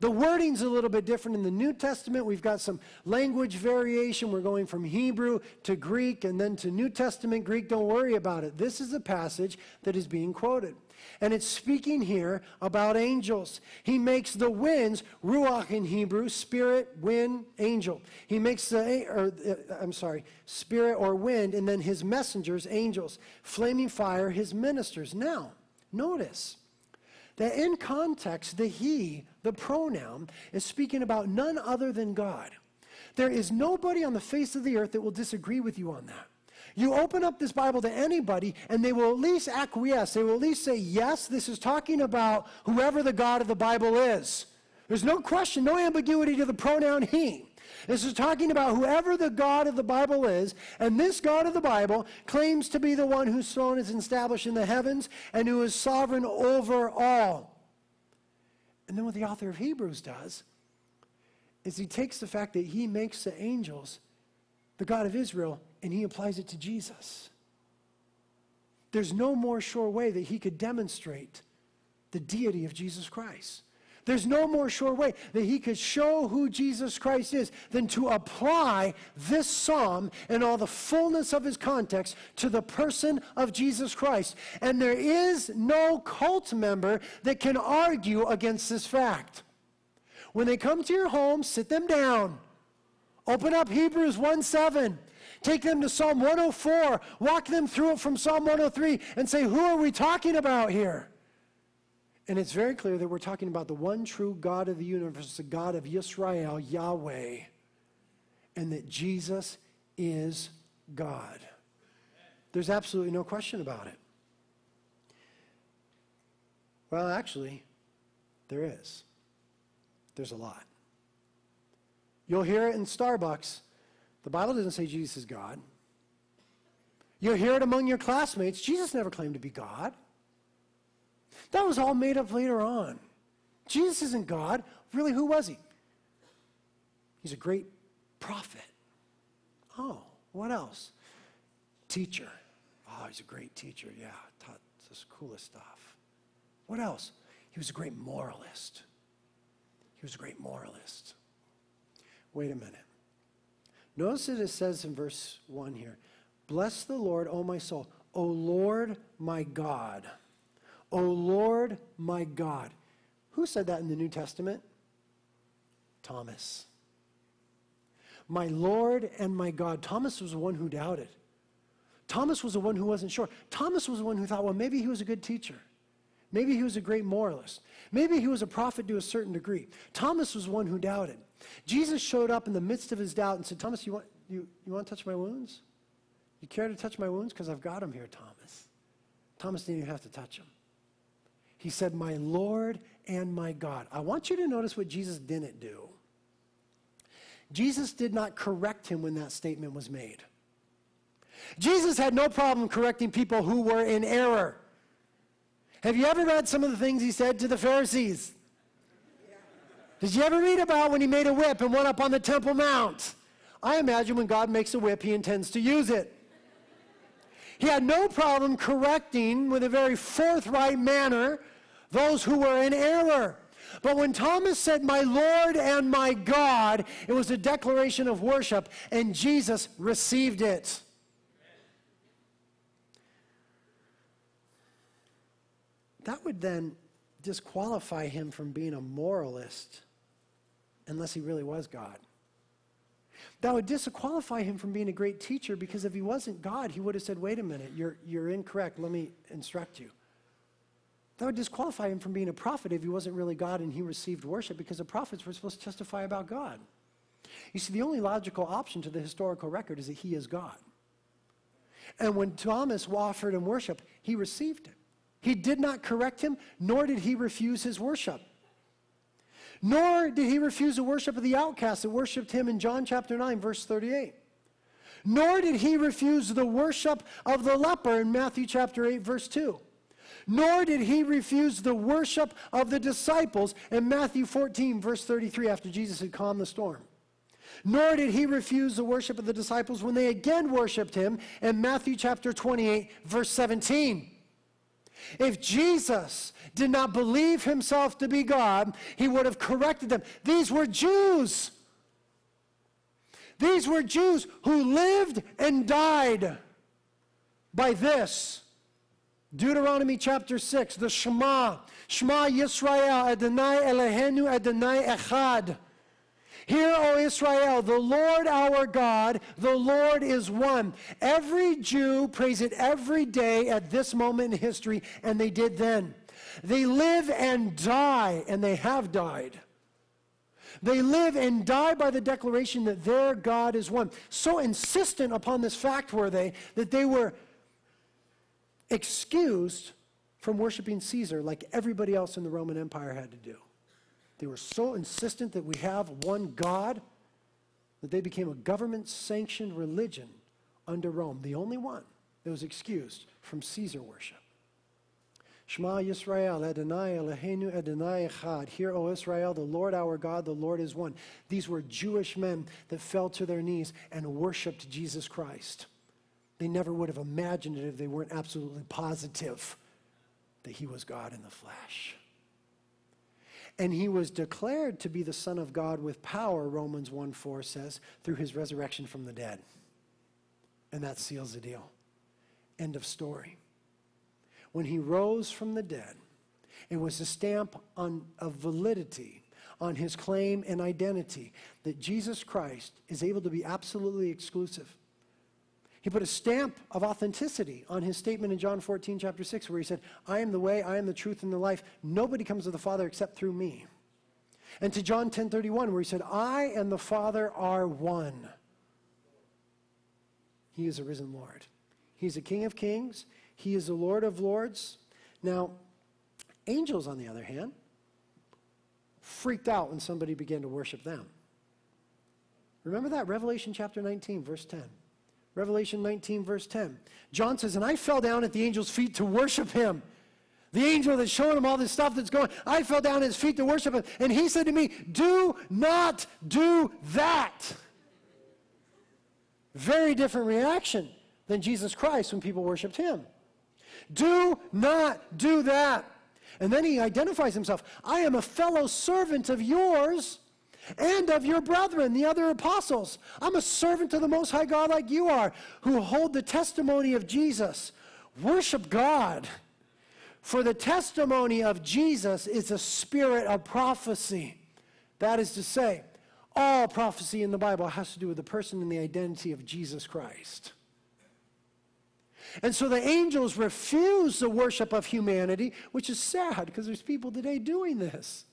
Speaker 1: The wording's a little bit different in the New Testament. We've got some language variation. We're going from Hebrew to Greek and then to New Testament Greek. Don't worry about it. This is a passage that is being quoted. And it's speaking here about angels. He makes the winds, ruach in Hebrew, spirit, wind, angel. He makes the, or, uh, I'm sorry, spirit or wind, and then his messengers, angels. Flaming fire, his ministers. Now, notice that in context, the he, the pronoun, is speaking about none other than God. There is nobody on the face of the earth that will disagree with you on that. You open up this Bible to anybody, and they will at least acquiesce. They will at least say, Yes, this is talking about whoever the God of the Bible is. There's no question, no ambiguity to the pronoun he. This is talking about whoever the God of the Bible is, and this God of the Bible claims to be the one whose throne is established in the heavens and who is sovereign over all. And then what the author of Hebrews does is he takes the fact that he makes the angels the God of Israel and he applies it to Jesus. There's no more sure way that he could demonstrate the deity of Jesus Christ. There's no more sure way that he could show who Jesus Christ is than to apply this psalm and all the fullness of his context to the person of Jesus Christ. And there is no cult member that can argue against this fact. When they come to your home, sit them down. Open up Hebrews 1 7. Take them to Psalm 104. Walk them through it from Psalm 103 and say, Who are we talking about here? And it's very clear that we're talking about the one true God of the universe, the God of Israel, Yahweh, and that Jesus is God. There's absolutely no question about it. Well, actually, there is. There's a lot. You'll hear it in Starbucks. The Bible doesn't say Jesus is God. You'll hear it among your classmates. Jesus never claimed to be God. That was all made up later on. Jesus isn't God. Really, who was he? He's a great prophet. Oh, what else? Teacher. Oh, he's a great teacher. Yeah, taught this coolest stuff. What else? He was a great moralist. He was a great moralist. Wait a minute. Notice that it says in verse 1 here Bless the Lord, O my soul. O Lord, my God. O Lord my God. Who said that in the New Testament? Thomas. My Lord and my God. Thomas was the one who doubted. Thomas was the one who wasn't sure. Thomas was the one who thought, well, maybe he was a good teacher. Maybe he was a great moralist. Maybe he was a prophet to a certain degree. Thomas was one who doubted. Jesus showed up in the midst of his doubt and said, Thomas, you want, you, you want to touch my wounds? You care to touch my wounds? Because I've got them here, Thomas. Thomas didn't even have to touch them. He said, My Lord and my God. I want you to notice what Jesus didn't do. Jesus did not correct him when that statement was made. Jesus had no problem correcting people who were in error. Have you ever read some of the things he said to the Pharisees? Did you ever read about when he made a whip and went up on the Temple Mount? I imagine when God makes a whip, he intends to use it. He had no problem correcting with a very forthright manner those who were in error. But when Thomas said, My Lord and my God, it was a declaration of worship, and Jesus received it. That would then disqualify him from being a moralist unless he really was God. That would disqualify him from being a great teacher because if he wasn't God, he would have said, Wait a minute, you're, you're incorrect. Let me instruct you. That would disqualify him from being a prophet if he wasn't really God and he received worship because the prophets were supposed to testify about God. You see, the only logical option to the historical record is that he is God. And when Thomas offered him worship, he received it. He did not correct him, nor did he refuse his worship. Nor did he refuse the worship of the outcast that worshiped him in John chapter 9, verse 38. Nor did he refuse the worship of the leper in Matthew chapter 8, verse 2. Nor did he refuse the worship of the disciples in Matthew 14, verse 33, after Jesus had calmed the storm. Nor did he refuse the worship of the disciples when they again worshiped him in Matthew chapter 28, verse 17. If Jesus did not believe himself to be God, he would have corrected them. These were Jews. These were Jews who lived and died by this. Deuteronomy chapter 6, the Shema. Shema Yisrael, Adonai Eloheinu, Adonai Echad. Hear, O Israel, the Lord our God, the Lord is one. Every Jew prays it every day at this moment in history, and they did then. They live and die, and they have died. They live and die by the declaration that their God is one. So insistent upon this fact were they that they were excused from worshiping Caesar like everybody else in the Roman Empire had to do. They were so insistent that we have one God that they became a government sanctioned religion under Rome, the only one that was excused from Caesar worship. Shema Yisrael, Adonai Eloheinu, Adonai Echad. Hear, O Israel, the Lord our God, the Lord is one. These were Jewish men that fell to their knees and worshiped Jesus Christ. They never would have imagined it if they weren't absolutely positive that he was God in the flesh. And he was declared to be the Son of God with power, Romans 1 4 says, through his resurrection from the dead. And that seals the deal. End of story. When he rose from the dead, it was a stamp on, of validity on his claim and identity that Jesus Christ is able to be absolutely exclusive. He put a stamp of authenticity on his statement in John 14, chapter 6, where he said, I am the way, I am the truth, and the life. Nobody comes to the Father except through me. And to John 10 31, where he said, I and the Father are one. He is a risen Lord. He's a King of kings. He is the Lord of lords. Now, angels, on the other hand, freaked out when somebody began to worship them. Remember that? Revelation chapter 19, verse 10. Revelation 19, verse 10. John says, And I fell down at the angel's feet to worship him. The angel that's showing him all this stuff that's going, I fell down at his feet to worship him. And he said to me, Do not do that. Very different reaction than Jesus Christ when people worshiped him. Do not do that. And then he identifies himself I am a fellow servant of yours and of your brethren, the other apostles. I'm a servant of the Most High God like you are, who hold the testimony of Jesus. Worship God. For the testimony of Jesus is a spirit of prophecy. That is to say, all prophecy in the Bible has to do with the person and the identity of Jesus Christ. And so the angels refuse the worship of humanity, which is sad because there's people today doing this.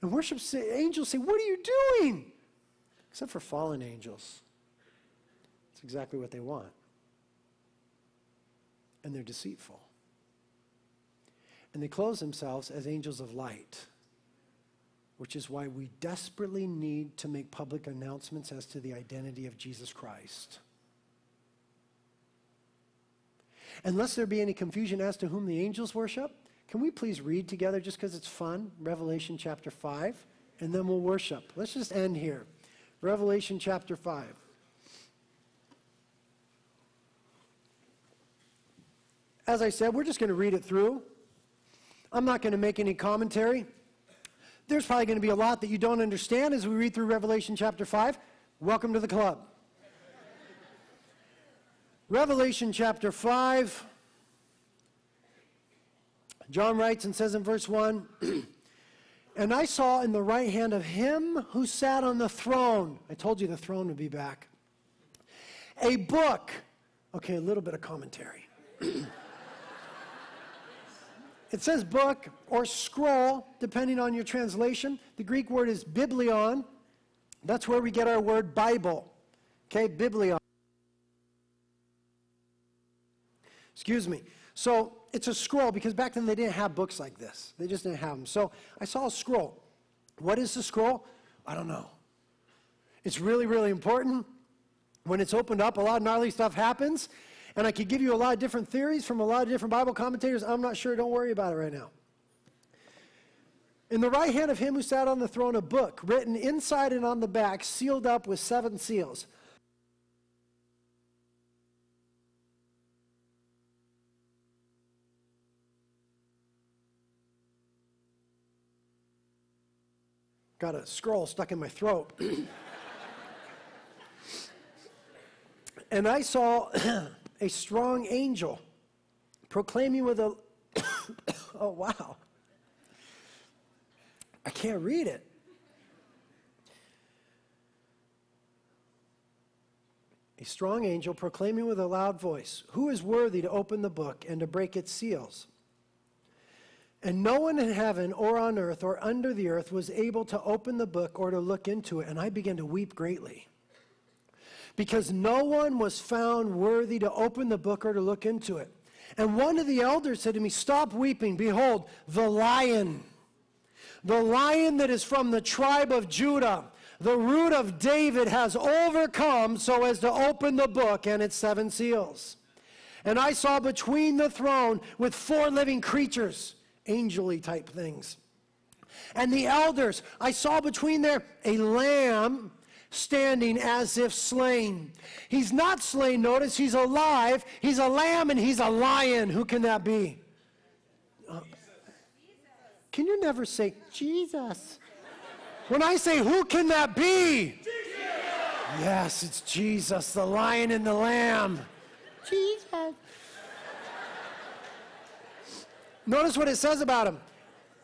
Speaker 1: And worship say, angels say, What are you doing? Except for fallen angels. It's exactly what they want. And they're deceitful. And they close themselves as angels of light, which is why we desperately need to make public announcements as to the identity of Jesus Christ. Unless there be any confusion as to whom the angels worship, can we please read together just because it's fun? Revelation chapter 5, and then we'll worship. Let's just end here. Revelation chapter 5. as I said, we're just going to read it through. I'm not going to make any commentary. There's probably going to be a lot that you don't understand as we read through Revelation chapter 5. Welcome to the club. Revelation chapter 5. John writes and says in verse 1 And I saw in the right hand of him who sat on the throne, I told you the throne would be back, a book. Okay, a little bit of commentary. it says book or scroll, depending on your translation. The Greek word is biblion. That's where we get our word Bible. Okay, biblion. Excuse me. So it's a scroll because back then they didn't have books like this. They just didn't have them. So I saw a scroll. What is the scroll? I don't know. It's really, really important. When it's opened up, a lot of gnarly stuff happens. And I could give you a lot of different theories from a lot of different Bible commentators. I'm not sure. Don't worry about it right now. In the right hand of him who sat on the throne, a book written inside and on the back, sealed up with seven seals. Got a scroll stuck in my throat. and I saw a strong angel proclaiming with a. oh, wow. I can't read it. A strong angel proclaiming with a loud voice, Who is worthy to open the book and to break its seals? And no one in heaven or on earth or under the earth was able to open the book or to look into it. And I began to weep greatly. Because no one was found worthy to open the book or to look into it. And one of the elders said to me, Stop weeping. Behold, the lion, the lion that is from the tribe of Judah, the root of David, has overcome so as to open the book and its seven seals. And I saw between the throne with four living creatures angely type things. And the elders, I saw between there a lamb standing as if slain. He's not slain, notice, he's alive. He's a lamb and he's a lion. Who can that be? Uh, can you never say, Jesus? When I say, who can that be? Jesus! Yes, it's Jesus, the lion and the lamb. Jesus. Notice what it says about him.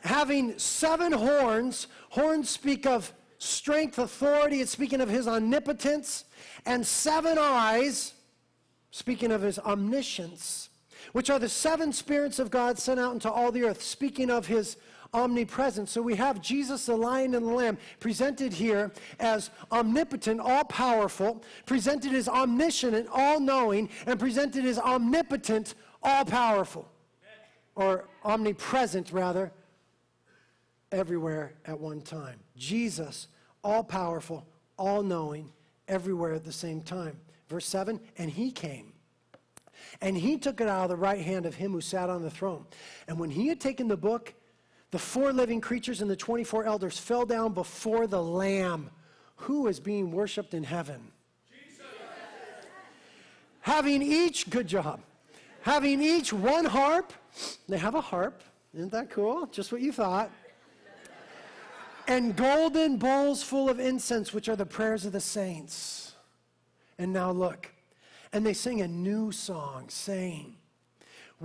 Speaker 1: Having seven horns, horns speak of strength, authority, it's speaking of his omnipotence, and seven eyes, speaking of his omniscience, which are the seven spirits of God sent out into all the earth, speaking of his omnipresence. So we have Jesus, the lion and the lamb, presented here as omnipotent, all powerful, presented as omniscient and all knowing, and presented as omnipotent, all powerful or omnipresent rather, everywhere at one time. Jesus, all powerful, all knowing, everywhere at the same time. Verse 7 And he came. And he took it out of the right hand of him who sat on the throne. And when he had taken the book, the four living creatures and the 24 elders fell down before the Lamb, who is being worshiped in heaven. Jesus. Having each, good job, having each one harp they have a harp. Isn't that cool? Just what you thought. And golden bowls full of incense, which are the prayers of the saints. And now look. And they sing a new song, saying,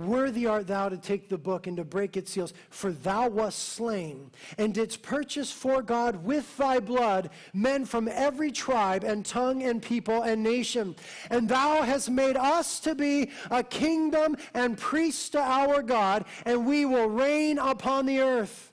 Speaker 1: Worthy art thou to take the book and to break its seals, for thou wast slain, and didst purchase for God with thy blood men from every tribe and tongue and people and nation. And thou hast made us to be a kingdom and priests to our God, and we will reign upon the earth.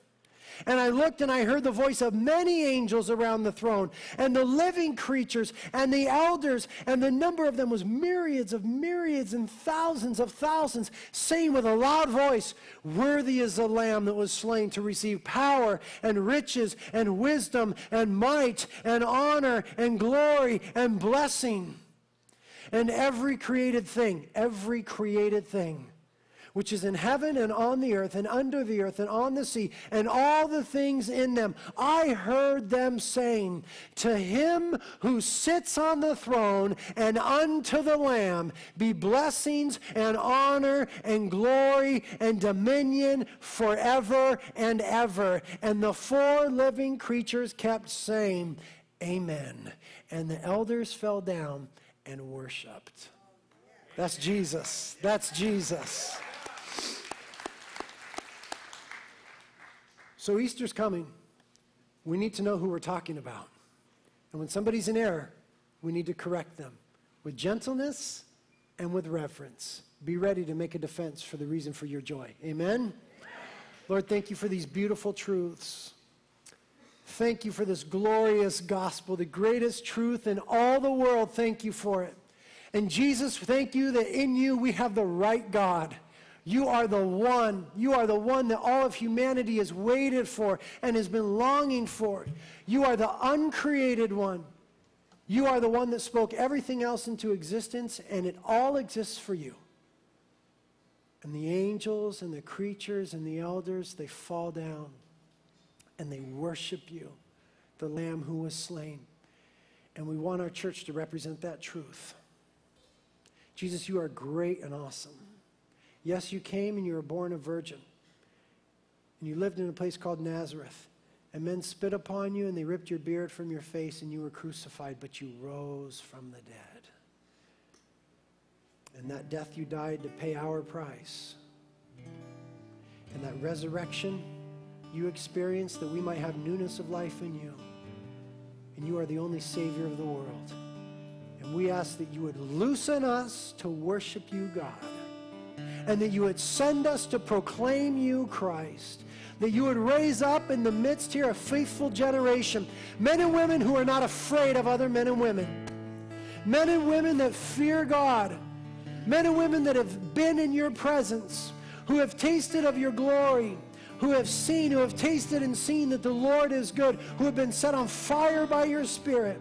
Speaker 1: And I looked and I heard the voice of many angels around the throne, and the living creatures, and the elders, and the number of them was myriads of myriads and thousands of thousands, saying with a loud voice, Worthy is the Lamb that was slain to receive power and riches and wisdom and might and honor and glory and blessing. And every created thing, every created thing which is in heaven and on the earth and under the earth and on the sea and all the things in them. I heard them saying, To him who sits on the throne and unto the Lamb be blessings and honor and glory and dominion forever and ever. And the four living creatures kept saying, Amen. And the elders fell down and worshiped. That's Jesus. That's Jesus. So Easter's coming. We need to know who we're talking about. And when somebody's in error, we need to correct them with gentleness and with reverence. Be ready to make a defense for the reason for your joy. Amen? Lord, thank you for these beautiful truths. Thank you for this glorious gospel, the greatest truth in all the world. Thank you for it. And Jesus, thank you that in you we have the right God. You are the one. You are the one that all of humanity has waited for and has been longing for. You are the uncreated one. You are the one that spoke everything else into existence, and it all exists for you. And the angels and the creatures and the elders, they fall down and they worship you, the Lamb who was slain. And we want our church to represent that truth. Jesus, you are great and awesome. Yes, you came and you were born a virgin. And you lived in a place called Nazareth. And men spit upon you and they ripped your beard from your face and you were crucified, but you rose from the dead. And that death you died to pay our price. And that resurrection you experienced that we might have newness of life in you. And you are the only Savior of the world. And we ask that you would loosen us to worship you, God and that you would send us to proclaim you, Christ. That you would raise up in the midst here a faithful generation, men and women who are not afraid of other men and women, men and women that fear God, men and women that have been in your presence, who have tasted of your glory, who have seen, who have tasted and seen that the Lord is good, who have been set on fire by your Spirit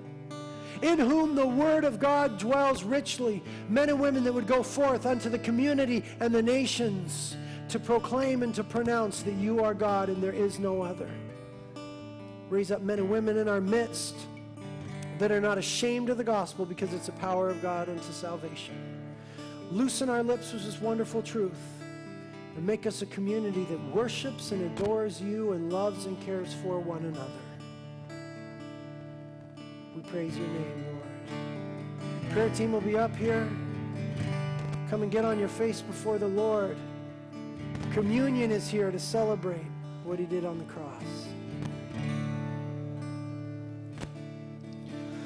Speaker 1: in whom the word of God dwells richly, men and women that would go forth unto the community and the nations to proclaim and to pronounce that you are God and there is no other. Raise up men and women in our midst that are not ashamed of the gospel because it's the power of God unto salvation. Loosen our lips with this wonderful truth and make us a community that worships and adores you and loves and cares for one another. We praise your name, Lord. Prayer team will be up here. Come and get on your face before the Lord. Communion is here to celebrate what he did on the cross.